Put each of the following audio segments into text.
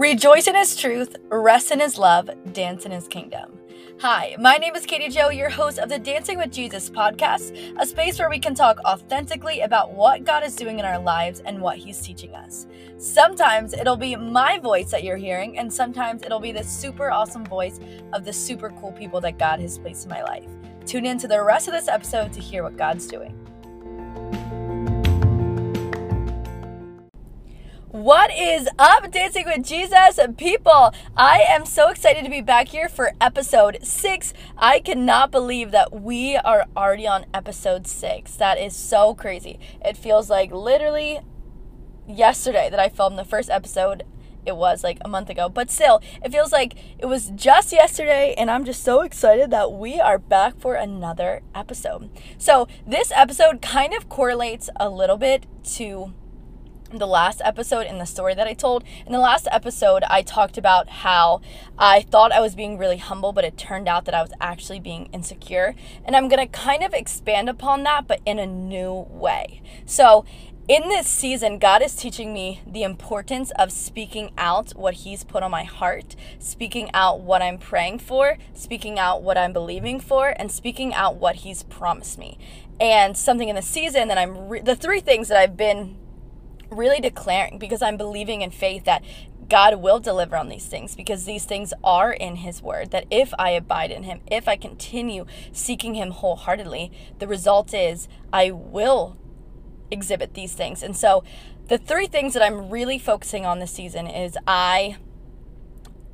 Rejoice in His truth, rest in His love, dance in His kingdom. Hi, my name is Katie Joe, your host of the Dancing with Jesus podcast, a space where we can talk authentically about what God is doing in our lives and what He's teaching us. Sometimes it'll be my voice that you're hearing, and sometimes it'll be the super awesome voice of the super cool people that God has placed in my life. Tune in to the rest of this episode to hear what God's doing. What is up, Dancing with Jesus people? I am so excited to be back here for episode six. I cannot believe that we are already on episode six. That is so crazy. It feels like literally yesterday that I filmed the first episode. It was like a month ago, but still, it feels like it was just yesterday, and I'm just so excited that we are back for another episode. So, this episode kind of correlates a little bit to the last episode in the story that I told. In the last episode, I talked about how I thought I was being really humble, but it turned out that I was actually being insecure. And I'm going to kind of expand upon that, but in a new way. So, in this season, God is teaching me the importance of speaking out what He's put on my heart, speaking out what I'm praying for, speaking out what I'm believing for, and speaking out what He's promised me. And something in the season that I'm, re- the three things that I've been really declaring because I'm believing in faith that God will deliver on these things because these things are in His Word. That if I abide in Him, if I continue seeking Him wholeheartedly, the result is I will exhibit these things. And so, the three things that I'm really focusing on this season is I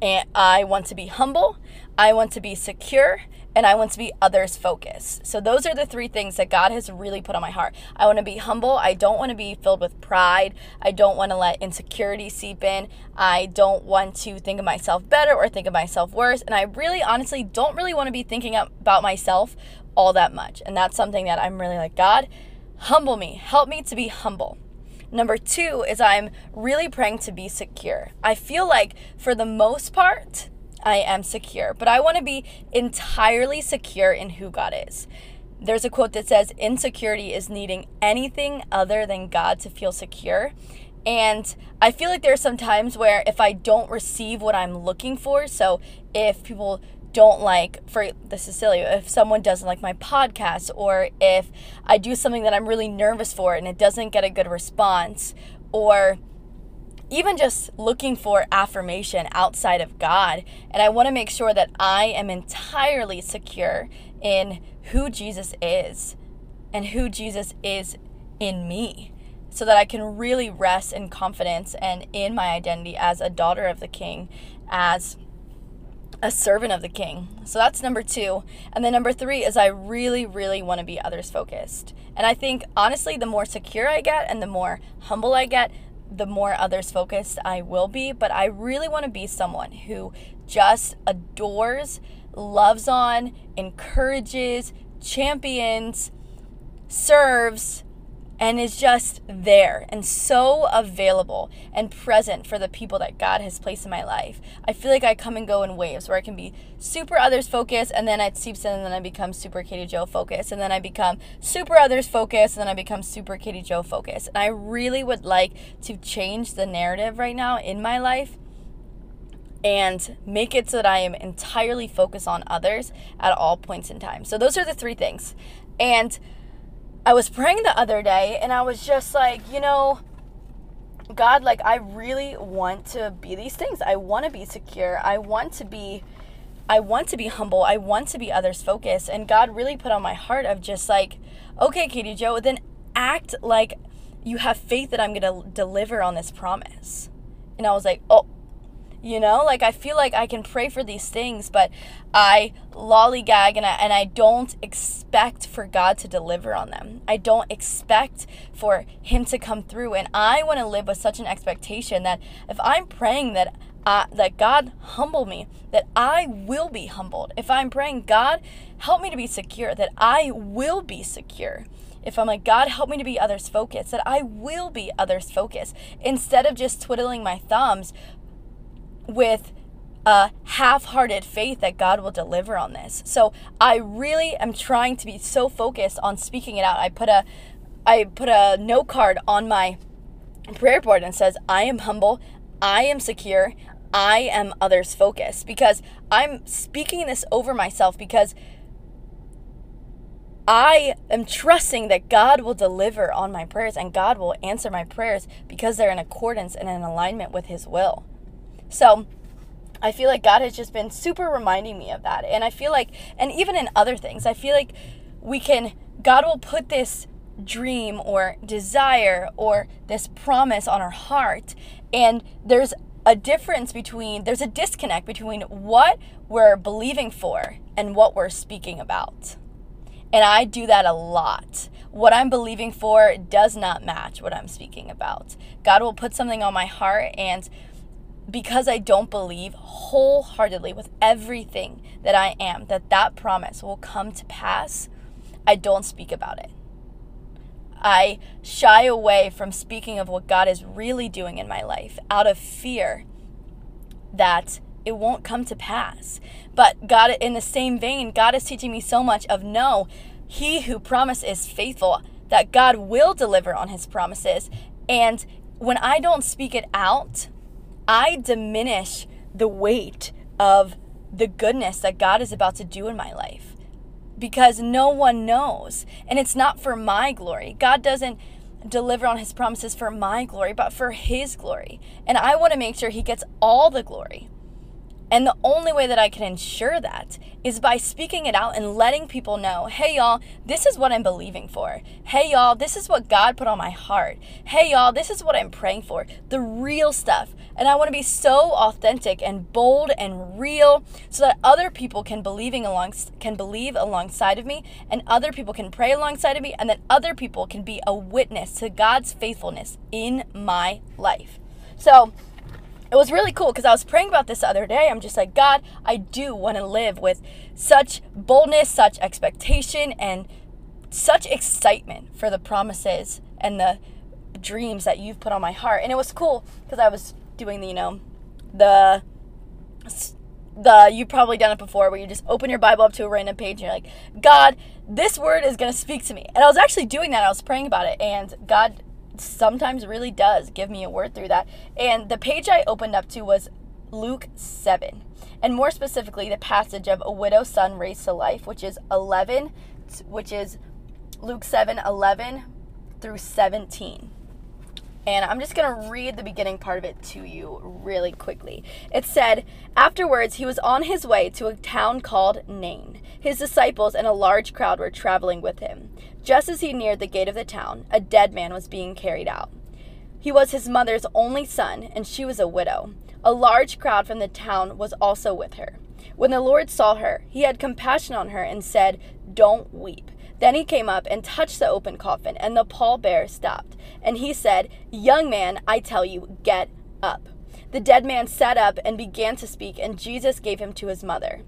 and I want to be humble, I want to be secure, and I want to be others focused. So those are the three things that God has really put on my heart. I want to be humble. I don't want to be filled with pride. I don't want to let insecurity seep in. I don't want to think of myself better or think of myself worse. And I really honestly don't really want to be thinking about myself all that much. And that's something that I'm really like, God, humble me. Help me to be humble. Number two is I'm really praying to be secure. I feel like for the most part, I am secure, but I want to be entirely secure in who God is. There's a quote that says, Insecurity is needing anything other than God to feel secure. And I feel like there are some times where if I don't receive what I'm looking for, so if people don't like for the Cecilia, if someone doesn't like my podcast, or if I do something that I'm really nervous for and it doesn't get a good response, or even just looking for affirmation outside of God. And I want to make sure that I am entirely secure in who Jesus is and who Jesus is in me so that I can really rest in confidence and in my identity as a daughter of the King, as a servant of the King. So that's number two. And then number three is I really, really want to be others focused. And I think honestly, the more secure I get and the more humble I get, the more others focused I will be. But I really want to be someone who just adores, loves on, encourages, champions, serves, and is just there and so available and present for the people that God has placed in my life. I feel like I come and go in waves where I can be super others focused and then it seeps in and then I become super Katie Joe focused and then I become super others focused and then I become super Katie Joe focused. And I really would like to change the narrative right now in my life and make it so that I am entirely focused on others at all points in time. So those are the three things. And I was praying the other day and I was just like, you know, God, like, I really want to be these things. I want to be secure. I want to be. I want to be humble. I want to be others focused. And God really put on my heart of just like, okay, Katie Joe, then act like you have faith that I'm going to deliver on this promise. And I was like, oh, you know like i feel like i can pray for these things but i lollygag and I, and I don't expect for god to deliver on them i don't expect for him to come through and i want to live with such an expectation that if i'm praying that uh, that God humble me, that I will be humbled. If I'm praying, God, help me to be secure, that I will be secure. If I'm like, God, help me to be others focused, that I will be others focused. Instead of just twiddling my thumbs, with a half-hearted faith that God will deliver on this. So I really am trying to be so focused on speaking it out. I put a I put a note card on my prayer board and says, "I am humble, I am secure, I am others focused because I'm speaking this over myself because I am trusting that God will deliver on my prayers and God will answer my prayers because they're in accordance and in alignment with His will. So I feel like God has just been super reminding me of that. And I feel like, and even in other things, I feel like we can, God will put this dream or desire or this promise on our heart. And there's a difference between, there's a disconnect between what we're believing for and what we're speaking about. And I do that a lot. What I'm believing for does not match what I'm speaking about. God will put something on my heart, and because I don't believe wholeheartedly with everything that I am that that promise will come to pass, I don't speak about it. I shy away from speaking of what God is really doing in my life out of fear that it won't come to pass. But God, in the same vein, God is teaching me so much of no, he who promised is faithful, that God will deliver on his promises. And when I don't speak it out, I diminish the weight of the goodness that God is about to do in my life because no one knows. And it's not for my glory. God doesn't deliver on his promises for my glory, but for his glory. And I want to make sure he gets all the glory. And the only way that I can ensure that is by speaking it out and letting people know hey, y'all, this is what I'm believing for. Hey, y'all, this is what God put on my heart. Hey, y'all, this is what I'm praying for. The real stuff. And I want to be so authentic and bold and real so that other people can believing along can believe alongside of me and other people can pray alongside of me and that other people can be a witness to God's faithfulness in my life. So, it was really cool because I was praying about this the other day. I'm just like, God, I do want to live with such boldness, such expectation, and such excitement for the promises and the dreams that you've put on my heart. And it was cool because I was doing the, you know, the the you've probably done it before where you just open your bible up to a random page and you're like god this word is going to speak to me and i was actually doing that i was praying about it and god sometimes really does give me a word through that. And the page I opened up to was Luke 7. And more specifically, the passage of a widow's son raised to life, which is 11, which is Luke 7 11 through 17. And I'm just going to read the beginning part of it to you really quickly. It said, Afterwards, he was on his way to a town called Nain. His disciples and a large crowd were traveling with him. Just as he neared the gate of the town, a dead man was being carried out. He was his mother's only son, and she was a widow. A large crowd from the town was also with her. When the Lord saw her, he had compassion on her and said, Don't weep. Then he came up and touched the open coffin, and the pallbearer stopped. And he said, Young man, I tell you, get up. The dead man sat up and began to speak, and Jesus gave him to his mother.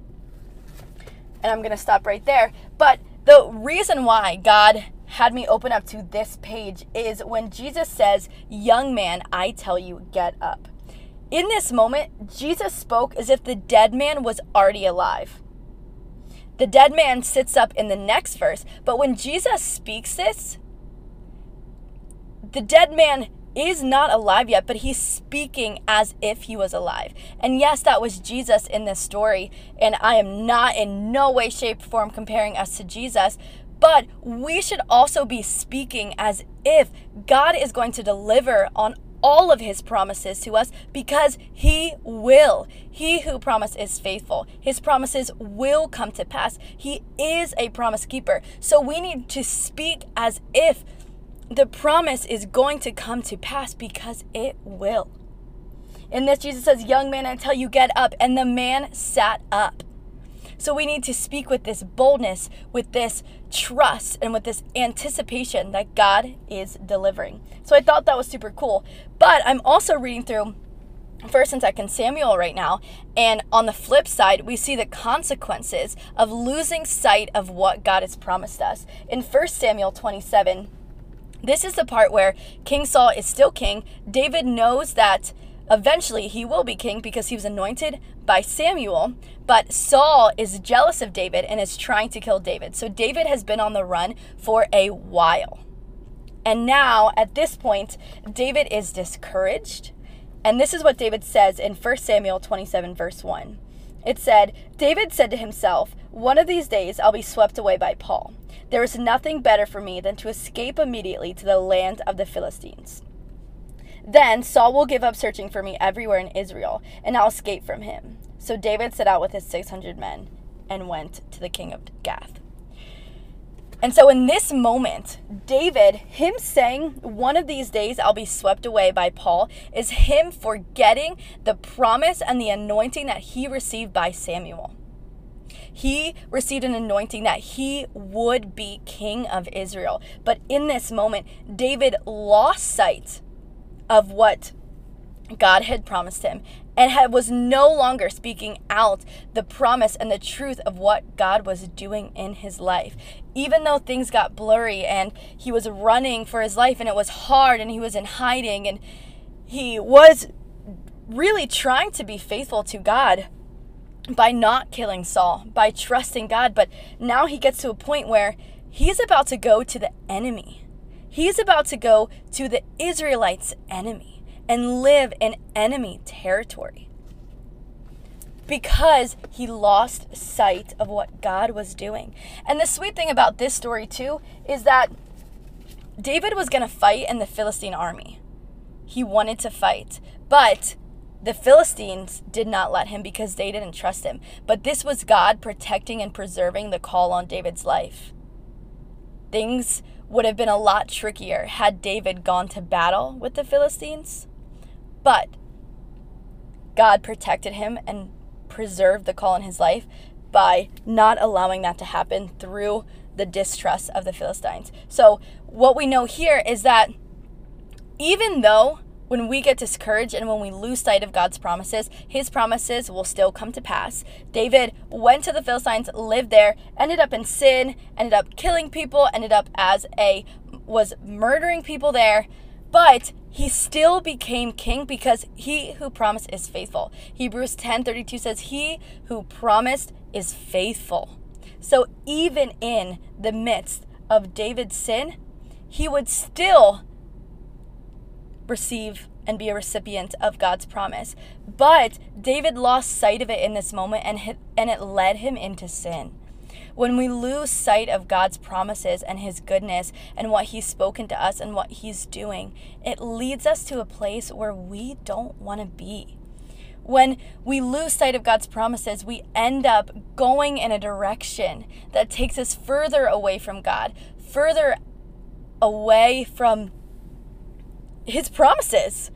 And I'm going to stop right there. But the reason why God had me open up to this page is when Jesus says, Young man, I tell you, get up. In this moment, Jesus spoke as if the dead man was already alive. The dead man sits up in the next verse, but when Jesus speaks this, the dead man is not alive yet, but he's speaking as if he was alive. And yes, that was Jesus in this story. And I am not in no way, shape, form comparing us to Jesus. But we should also be speaking as if God is going to deliver on all of his promises to us because he will. He who promised is faithful. His promises will come to pass. He is a promise keeper. So we need to speak as if the promise is going to come to pass because it will. In this, Jesus says, Young man, I tell you, get up. And the man sat up. So we need to speak with this boldness, with this trust, and with this anticipation that God is delivering. So I thought that was super cool. But I'm also reading through first and second Samuel right now. And on the flip side, we see the consequences of losing sight of what God has promised us. In First Samuel 27, this is the part where King Saul is still king. David knows that eventually he will be king because he was anointed by Samuel. But Saul is jealous of David and is trying to kill David. So David has been on the run for a while. And now, at this point, David is discouraged And this is what David says in 1 Samuel 27, verse 1. It said, David said to himself, One of these days I'll be swept away by Saul. There is nothing better for me than to escape immediately to the land of the Philistines. Then Saul will give up searching for me everywhere in Israel, and I'll escape from him. So David set out with his 600 men and went to the king of Gath. And so, in this moment, David, him saying, One of these days I'll be swept away by Saul, is him forgetting the promise and the anointing that he received by Samuel. He received an anointing that he would be king of Israel. But in this moment, David lost sight of what God had promised him and had, was no longer speaking out the promise and the truth of what God was doing in his life. Even though things got blurry and he was running for his life and it was hard and he was in hiding and he was really trying to be faithful to God by not killing Saul, by trusting God. But now he gets to a point where he's about to go to the enemy. He's about to go to the Israelites' enemy and live in enemy territory because he lost sight of what God was doing. And the sweet thing about this story, too, is that David was going to fight in the Philistine army. He wanted to fight, but the Philistines did not let him because they didn't trust him. But this was God protecting and preserving the call on David's life. Things would have been a lot trickier had David gone to battle with the Philistines. But God protected him and preserved the call in his life by not allowing that to happen through the distrust of the Philistines. So, what we know here is that even though when we get discouraged and when we lose sight of God's promises, his promises will still come to pass. David went to the Philistines, lived there, ended up in sin, ended up killing people, ended up as a was murdering people there, but he still became king because he who promised is faithful. Hebrews 10:32 says he who promised is faithful. So even in the midst of David's sin, he would still receive and be a recipient of God's promise. But David lost sight of it in this moment and and it led him into sin. When we lose sight of God's promises and His goodness and what He's spoken to us and what He's doing, it leads us to a place where we don't want to be. When we lose sight of God's promises, we end up going in a direction that takes us further away from God, further away from His promises.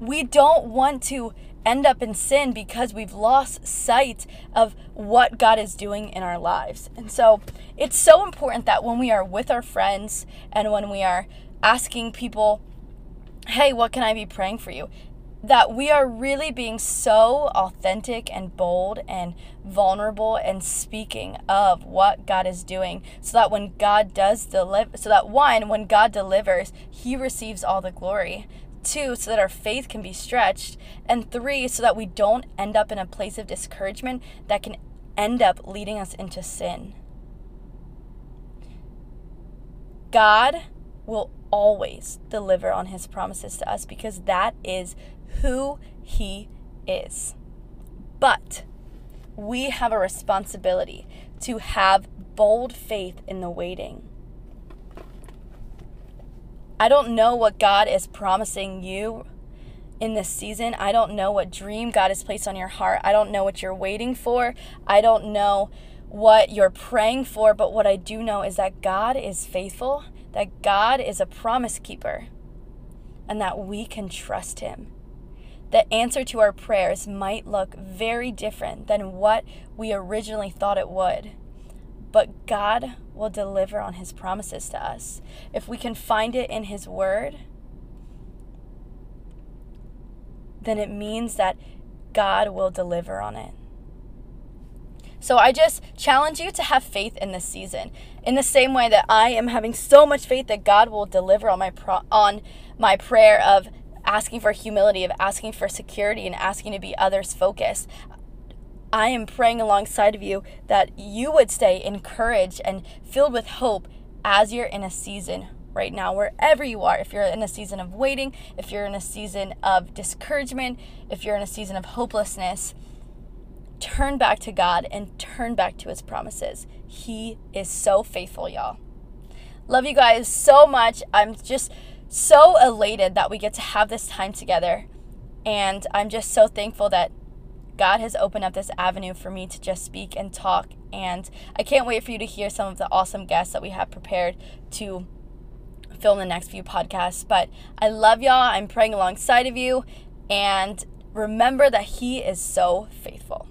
We don't want to end up in sin because we've lost sight of what God is doing in our lives. And so it's so important that when we are with our friends and when we are asking people, hey, what can I be praying for you? That we are really being so authentic and bold and vulnerable and speaking of what God is doing so that when God does deliver, so that one, when God delivers, He receives all the glory two, so that our faith can be stretched, and three, so that we don't end up in a place of discouragement that can end up leading us into sin. God will always deliver on his promises to us because that is who he is. But we have a responsibility to have bold faith in the waiting. I don't know what God is promising you in this season. I don't know what dream God has placed on your heart. I don't know what you're waiting for. I don't know what you're praying for, but what I do know is that God is faithful, that God is a promise keeper, and that we can trust Him. The answer to our prayers might look very different than what we originally thought it would. But God will deliver on his promises to us. If we can find it in his word, then it means that God will deliver on it. So I just challenge you to have faith in this season. In the same way that I am having so much faith that God will deliver on my pro- on my prayer of asking for humility, of asking for security and asking to be others focused. I am praying alongside of you that you would stay encouraged and filled with hope as you're in a season right now, wherever you are. If you're in a season of waiting, if you're in a season of discouragement, if you're in a season of hopelessness, turn back to God and turn back to His promises. He is so faithful, y'all. Love you guys so much. I'm just so elated that we get to have this time together. And I'm just so thankful that God has opened up this avenue for me to just speak and talk. And I can't wait for you to hear some of the awesome guests that we have prepared to film the next few podcasts. But I love y'all. I'm praying alongside of you. And remember that He is so faithful.